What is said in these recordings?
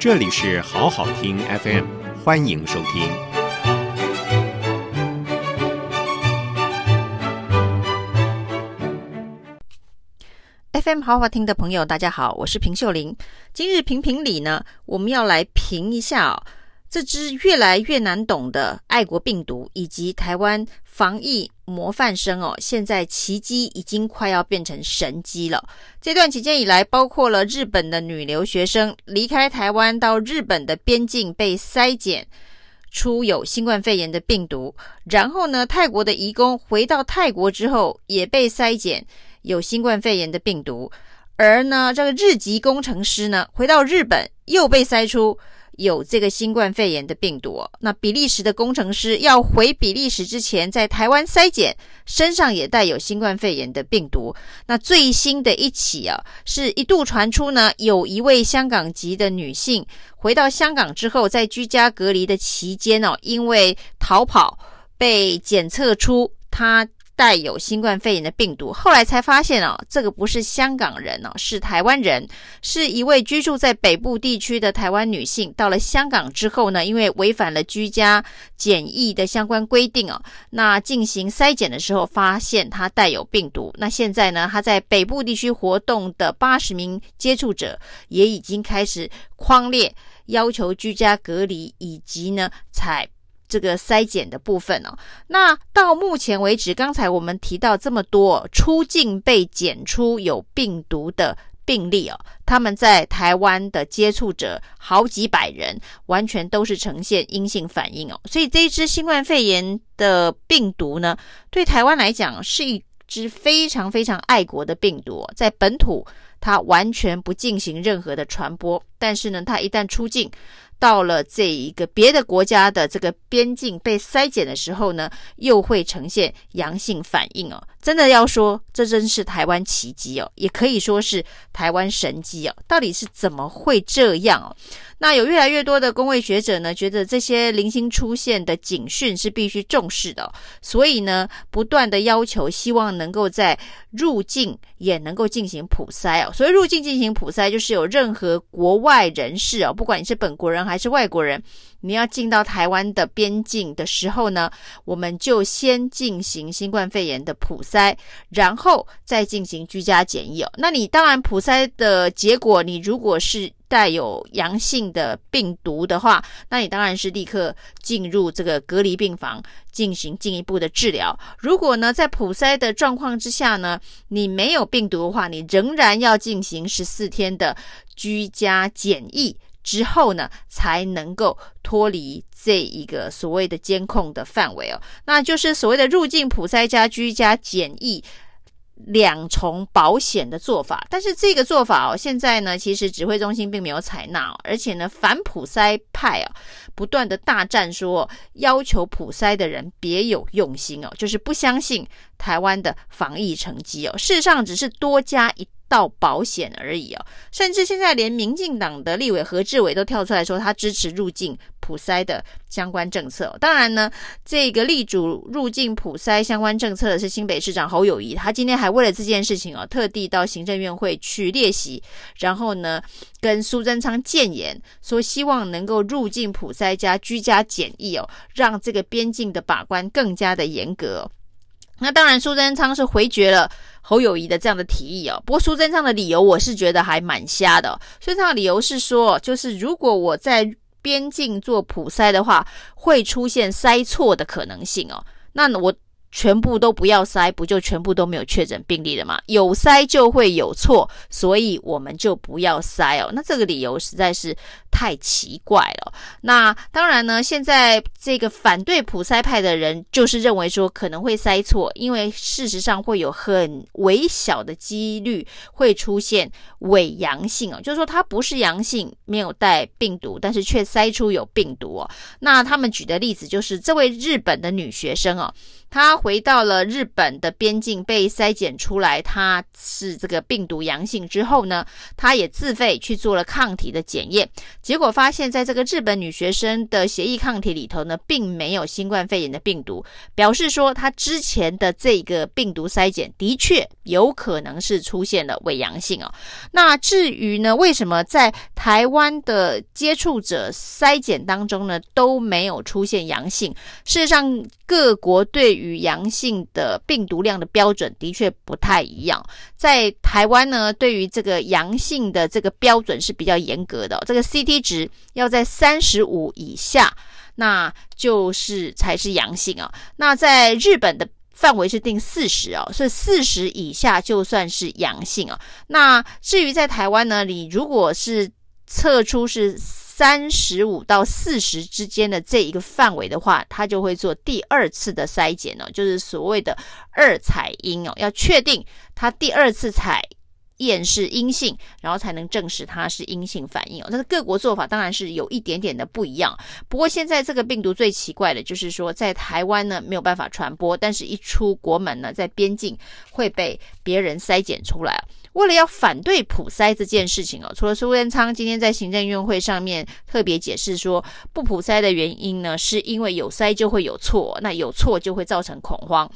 这里是好好听 FM，欢迎收听。FM 好好听的朋友，大家好，我是平秀玲。今日评评理呢，我们要来评一下。这只越来越难懂的爱国病毒，以及台湾防疫模范生哦，现在奇迹已经快要变成神迹了。这段期间以来，包括了日本的女留学生离开台湾到日本的边境被筛检出有新冠肺炎的病毒，然后呢，泰国的移工回到泰国之后也被筛检有新冠肺炎的病毒，而呢，这个日籍工程师呢，回到日本又被筛出。有这个新冠肺炎的病毒，那比利时的工程师要回比利时之前，在台湾筛检，身上也带有新冠肺炎的病毒。那最新的一起啊，是一度传出呢，有一位香港籍的女性回到香港之后，在居家隔离的期间哦，因为逃跑被检测出她。带有新冠肺炎的病毒，后来才发现哦，这个不是香港人哦，是台湾人，是一位居住在北部地区的台湾女性。到了香港之后呢，因为违反了居家检疫的相关规定哦，那进行筛检的时候发现她带有病毒。那现在呢，她在北部地区活动的八十名接触者也已经开始框列要求居家隔离，以及呢采。这个筛检的部分哦，那到目前为止，刚才我们提到这么多出境被检出有病毒的病例哦，他们在台湾的接触者好几百人，完全都是呈现阴性反应哦，所以这一支新冠肺炎的病毒呢，对台湾来讲是一支非常非常爱国的病毒哦，在本土它完全不进行任何的传播，但是呢，它一旦出境。到了这一个别的国家的这个边境被筛检的时候呢，又会呈现阳性反应哦。真的要说，这真是台湾奇迹哦，也可以说是台湾神迹哦。到底是怎么会这样哦？那有越来越多的公卫学者呢，觉得这些零星出现的警讯是必须重视的哦，所以呢，不断的要求，希望能够在入境也能够进行普筛哦。所以入境进行普筛，就是有任何国外人士哦，不管你是本国人还是外国人。你要进到台湾的边境的时候呢，我们就先进行新冠肺炎的普筛，然后再进行居家检疫哦。那你当然普筛的结果，你如果是带有阳性的病毒的话，那你当然是立刻进入这个隔离病房进行进一步的治疗。如果呢，在普筛的状况之下呢，你没有病毒的话，你仍然要进行十四天的居家检疫。之后呢，才能够脱离这一个所谓的监控的范围哦，那就是所谓的入境普筛加居家检疫两重保险的做法。但是这个做法哦，现在呢，其实指挥中心并没有采纳哦，而且呢，反普筛派啊，不断的大战说，要求普筛的人别有用心哦，就是不相信台湾的防疫成绩哦。事实上，只是多加一。到保险而已哦，甚至现在连民进党的立委何志伟都跳出来说，他支持入境普筛的相关政策。当然呢，这个力主入境普筛相关政策的是新北市长侯友谊，他今天还为了这件事情哦，特地到行政院会去列席，然后呢，跟苏贞昌建言，说希望能够入境普筛加居家检疫哦，让这个边境的把关更加的严格哦。那当然，苏贞昌是回绝了侯友谊的这样的提议哦。不过，苏贞昌的理由我是觉得还蛮瞎的。苏贞昌的理由是说，就是如果我在边境做普筛的话，会出现筛错的可能性哦。那我。全部都不要筛，不就全部都没有确诊病例了吗？有筛就会有错，所以我们就不要筛哦。那这个理由实在是太奇怪了。那当然呢，现在这个反对普筛派的人就是认为说可能会筛错，因为事实上会有很微小的几率会出现伪阳性哦，就是说它不是阳性，没有带病毒，但是却筛出有病毒哦。那他们举的例子就是这位日本的女学生哦。他回到了日本的边境，被筛检出来他是这个病毒阳性之后呢，他也自费去做了抗体的检验，结果发现，在这个日本女学生的血液抗体里头呢，并没有新冠肺炎的病毒，表示说他之前的这个病毒筛检的确有可能是出现了伪阳性哦。那至于呢，为什么在台湾的接触者筛检当中呢，都没有出现阳性？事实上，各国对于阳性的病毒量的标准的确不太一样。在台湾呢，对于这个阳性的这个标准是比较严格的，这个 CT 值要在三十五以下，那就是才是阳性啊。那在日本的范围是定四十哦，所以四十以下就算是阳性啊。那至于在台湾呢，你如果是测出是。三十五到四十之间的这一个范围的话，他就会做第二次的筛检哦，就是所谓的二采阴哦，要确定他第二次采验是阴性，然后才能证实它是阴性反应哦。但是各国做法当然是有一点点的不一样。不过现在这个病毒最奇怪的就是说，在台湾呢没有办法传播，但是一出国门呢，在边境会被别人筛检出来。为了要反对普筛这件事情哦，除了苏贞昌今天在行政院会上面特别解释说，不普筛的原因呢，是因为有筛就会有错，那有错就会造成恐慌。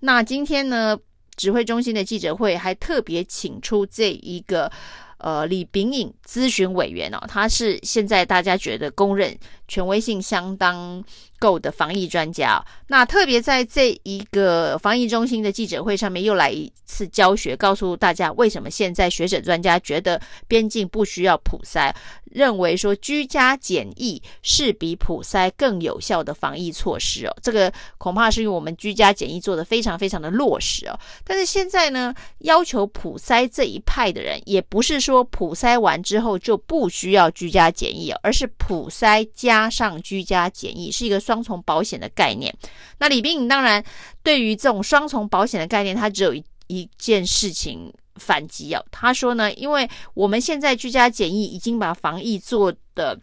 那今天呢，指挥中心的记者会还特别请出这一个呃李炳颖咨询委员哦，他是现在大家觉得公认权威性相当够的防疫专家，那特别在这一个防疫中心的记者会上面又来一次教学，告诉大家为什么现在学者专家觉得边境不需要普筛，认为说居家检疫是比普筛更有效的防疫措施哦。这个恐怕是因为我们居家检疫做得非常非常的落实哦。但是现在呢，要求普筛这一派的人，也不是说普筛完之后就不需要居家检疫，而是普筛加上居家检疫是一个。双重保险的概念，那李斌颖当然对于这种双重保险的概念，他只有一一件事情反击哦。他说呢，因为我们现在居家检疫已经把防疫做的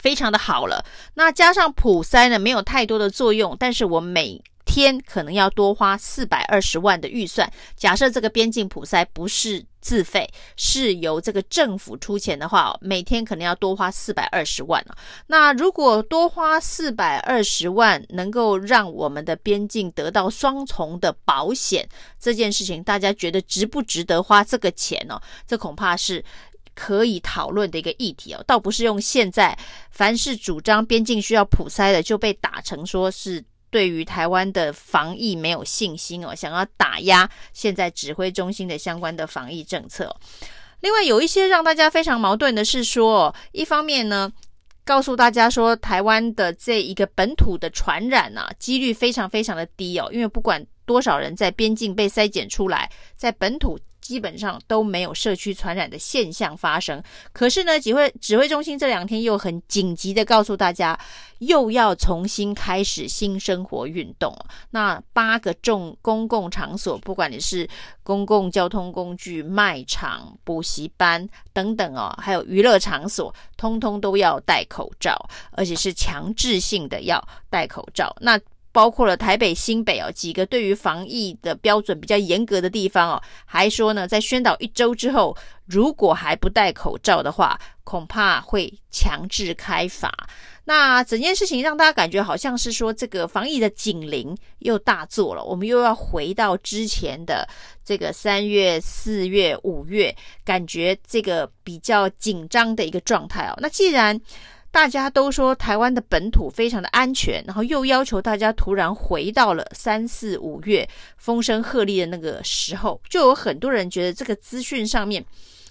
非常的好了，那加上普筛呢，没有太多的作用，但是我每天可能要多花四百二十万的预算。假设这个边境普筛不是自费，是由这个政府出钱的话，每天可能要多花四百二十万。那如果多花四百二十万，能够让我们的边境得到双重的保险，这件事情大家觉得值不值得花这个钱呢？这恐怕是可以讨论的一个议题哦。倒不是用现在凡是主张边境需要普筛的就被打成说是。对于台湾的防疫没有信心哦，想要打压现在指挥中心的相关的防疫政策。另外，有一些让大家非常矛盾的是说，一方面呢，告诉大家说台湾的这一个本土的传染啊，几率非常非常的低哦，因为不管多少人在边境被筛检出来，在本土。基本上都没有社区传染的现象发生。可是呢，指挥指挥中心这两天又很紧急的告诉大家，又要重新开始新生活运动。那八个重公共场所，不管你是公共交通工具、卖场、补习班等等哦，还有娱乐场所，通通都要戴口罩，而且是强制性的要戴口罩。那包括了台北、新北哦几个对于防疫的标准比较严格的地方哦，还说呢，在宣导一周之后，如果还不戴口罩的话，恐怕会强制开罚。那整件事情让大家感觉好像是说，这个防疫的警铃又大作了，我们又要回到之前的这个三月、四月、五月，感觉这个比较紧张的一个状态哦。那既然大家都说台湾的本土非常的安全，然后又要求大家突然回到了三四五月风声鹤唳的那个时候，就有很多人觉得这个资讯上面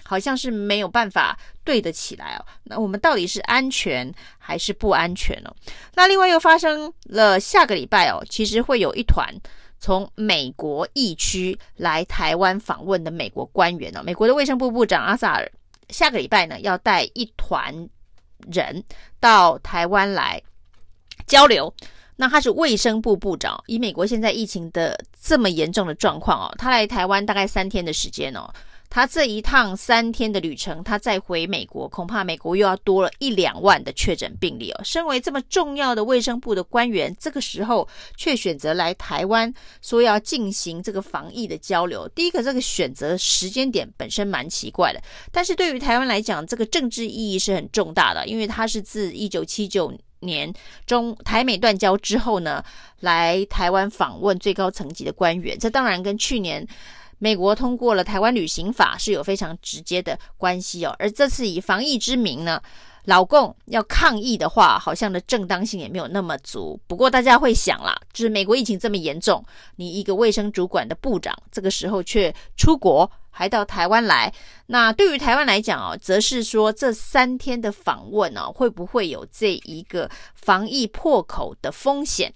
好像是没有办法对得起来哦。那我们到底是安全还是不安全哦？那另外又发生了下个礼拜哦，其实会有一团从美国疫区来台湾访问的美国官员哦，美国的卫生部部长阿萨尔下个礼拜呢要带一团。人到台湾来交流，那他是卫生部部长。以美国现在疫情的这么严重的状况哦，他来台湾大概三天的时间哦，他这一趟三天的旅程，他再回美国，恐怕美国又要多了一两万的确诊病例哦。身为这么重要的卫生部的官员，这个时候却选择来台湾，说要进行这个防疫的交流。第一个，这个选择时间点本身蛮奇怪的，但是对于台湾来讲，这个政治意义是很重大的，因为他是自一九七九年中台美断交之后呢，来台湾访问最高层级的官员，这当然跟去年。美国通过了台湾旅行法是有非常直接的关系哦，而这次以防疫之名呢，老共要抗议的话，好像的正当性也没有那么足。不过大家会想啦，就是美国疫情这么严重，你一个卫生主管的部长，这个时候却出国，还到台湾来，那对于台湾来讲哦，则是说这三天的访问哦，会不会有这一个防疫破口的风险？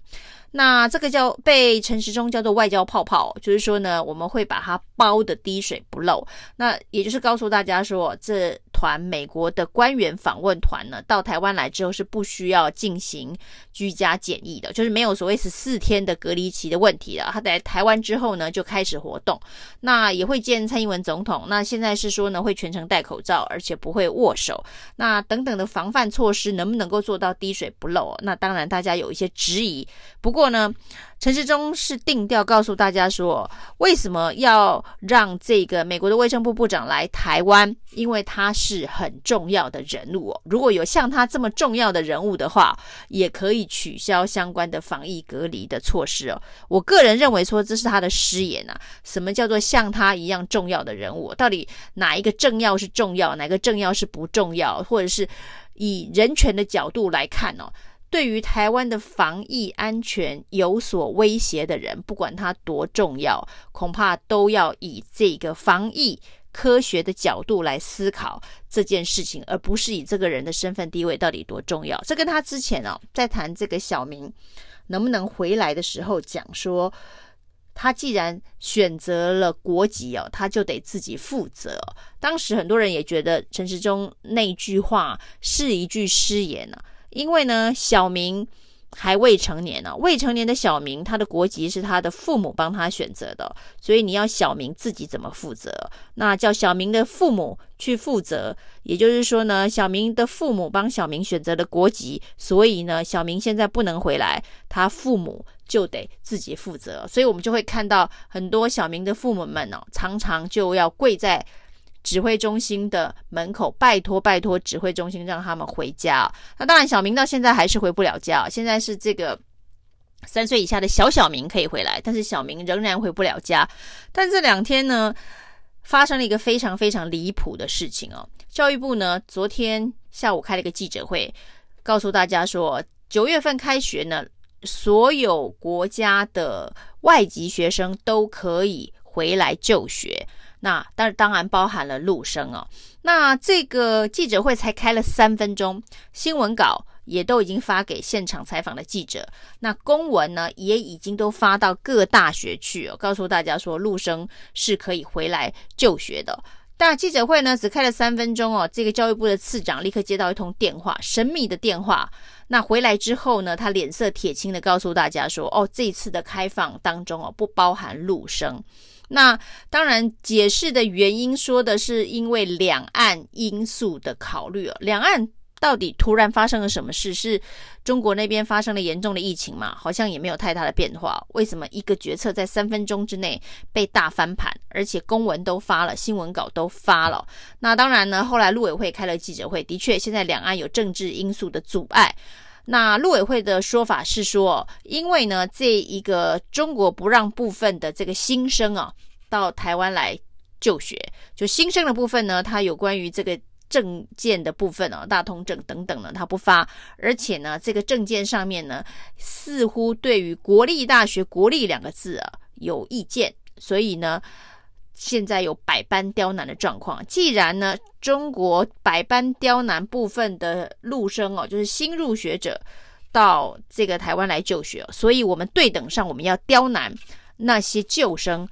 那这个叫被陈时中叫做外交泡泡，就是说呢，我们会把它包的滴水不漏。那也就是告诉大家说，这团美国的官员访问团呢，到台湾来之后是不需要进行居家检疫的，就是没有所谓十四天的隔离期的问题了。他在台湾之后呢，就开始活动，那也会见蔡英文总统。那现在是说呢，会全程戴口罩，而且不会握手。那等等的防范措施能不能够做到滴水不漏？那当然大家有一些质疑。不过呢，陈时中是定调告诉大家说，为什么要让这个美国的卫生部部长来台湾？因为他是很重要的人物。如果有像他这么重要的人物的话，也可以取消相关的防疫隔离的措施哦。我个人认为说，这是他的失言啊。什么叫做像他一样重要的人物？到底哪一个政要是重要，哪个政要是不重要？或者是以人权的角度来看哦？对于台湾的防疫安全有所威胁的人，不管他多重要，恐怕都要以这个防疫科学的角度来思考这件事情，而不是以这个人的身份地位到底多重要。这跟他之前哦，在谈这个小明能不能回来的时候讲说，他既然选择了国籍哦，他就得自己负责。当时很多人也觉得陈时中那句话是一句失言呢、啊。因为呢，小明还未成年呢，未成年的小明，他的国籍是他的父母帮他选择的，所以你要小明自己怎么负责？那叫小明的父母去负责，也就是说呢，小明的父母帮小明选择了国籍，所以呢，小明现在不能回来，他父母就得自己负责，所以我们就会看到很多小明的父母们呢，常常就要跪在。指挥中心的门口，拜托拜托，指挥中心让他们回家。那当然，小明到现在还是回不了家。现在是这个三岁以下的小小明可以回来，但是小明仍然回不了家。但这两天呢，发生了一个非常非常离谱的事情哦。教育部呢，昨天下午开了一个记者会，告诉大家说，九月份开学呢，所有国家的外籍学生都可以回来就学。那当然，当然包含了陆生哦。那这个记者会才开了三分钟，新闻稿也都已经发给现场采访的记者。那公文呢，也已经都发到各大学去哦，告诉大家说陆生是可以回来就学的。但记者会呢，只开了三分钟哦。这个教育部的次长立刻接到一通电话，神秘的电话。那回来之后呢，他脸色铁青的告诉大家说：“哦，这次的开放当中哦，不包含陆生。”那当然，解释的原因说的是因为两岸因素的考虑哦。两岸到底突然发生了什么事？是中国那边发生了严重的疫情吗？好像也没有太大的变化。为什么一个决策在三分钟之内被大翻盘，而且公文都发了，新闻稿都发了？那当然呢，后来陆委会开了记者会，的确现在两岸有政治因素的阻碍。那陆委会的说法是说，因为呢，这一个中国不让部分的这个新生啊到台湾来就学，就新生的部分呢，它有关于这个证件的部分啊，大通证等等呢，它不发，而且呢，这个证件上面呢，似乎对于国立大学“国立”两个字啊有意见，所以呢。现在有百般刁难的状况。既然呢，中国百般刁难部分的陆生哦，就是新入学者到这个台湾来就学，所以我们对等上我们要刁难那些旧生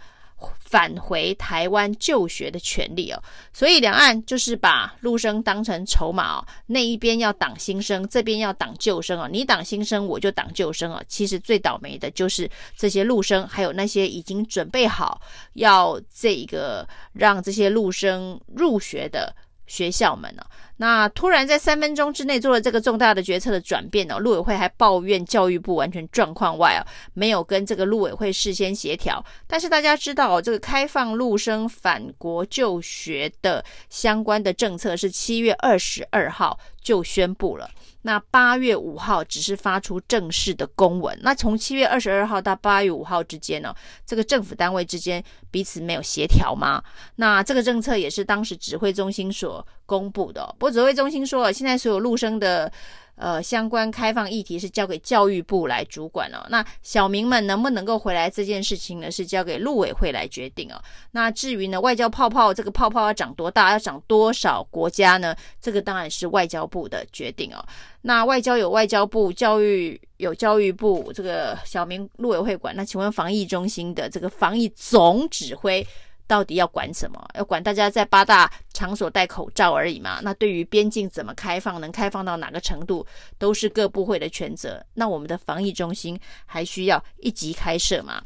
返回台湾就学的权利哦。所以两岸就是把陆生当成筹码哦，那一边要挡新生，这边要挡旧生哦。你挡新生，我就挡旧生哦。其实最倒霉的就是这些陆生，还有那些已经准备好要这个让这些陆生入学的学校们呢。那突然在三分钟之内做了这个重大的决策的转变哦，陆委会还抱怨教育部完全状况外哦，没有跟这个陆委会事先协调。但是大家知道哦，这个开放陆生返国就学的相关的政策是七月二十二号就宣布了。那八月五号只是发出正式的公文。那从七月二十二号到八月五号之间呢，这个政府单位之间彼此没有协调吗？那这个政策也是当时指挥中心所公布的。不过指挥中心说，现在所有陆生的。呃，相关开放议题是交给教育部来主管哦。那小民们能不能够回来这件事情呢，是交给陆委会来决定哦。那至于呢，外交泡泡这个泡泡要长多大，要长多少国家呢？这个当然是外交部的决定哦。那外交有外交部，教育有教育部，这个小民陆委会管。那请问防疫中心的这个防疫总指挥？到底要管什么？要管大家在八大场所戴口罩而已嘛？那对于边境怎么开放，能开放到哪个程度，都是各部会的权责。那我们的防疫中心还需要一级开设吗？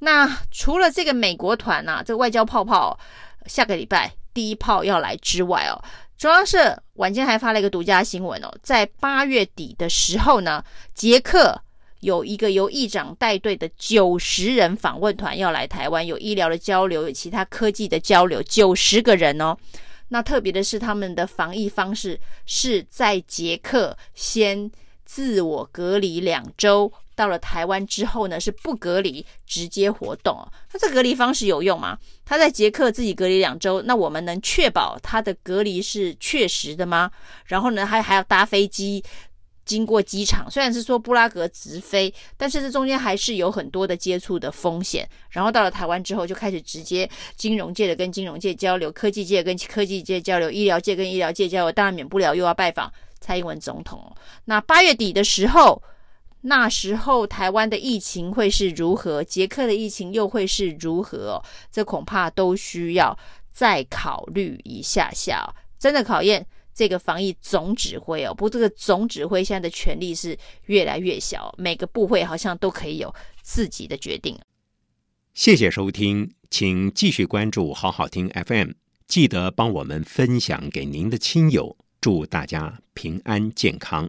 那除了这个美国团啊，这个外交泡泡下个礼拜第一炮要来之外哦，中央社晚间还发了一个独家新闻哦，在八月底的时候呢，捷克。有一个由议长带队的九十人访问团要来台湾，有医疗的交流，有其他科技的交流，九十个人哦。那特别的是，他们的防疫方式是在捷克先自我隔离两周，到了台湾之后呢，是不隔离直接活动哦。那这隔离方式有用吗？他在捷克自己隔离两周，那我们能确保他的隔离是确实的吗？然后呢，还还要搭飞机。经过机场，虽然是说布拉格直飞，但是这中间还是有很多的接触的风险。然后到了台湾之后，就开始直接金融界的跟金融界交流，科技界跟科技界交流，医疗界跟医疗界交流。当然免不了又要拜访蔡英文总统。那八月底的时候，那时候台湾的疫情会是如何？捷克的疫情又会是如何？这恐怕都需要再考虑一下下，真的考验。这个防疫总指挥哦，不过这个总指挥现在的权力是越来越小，每个部会好像都可以有自己的决定。谢谢收听，请继续关注好好听 FM，记得帮我们分享给您的亲友，祝大家平安健康。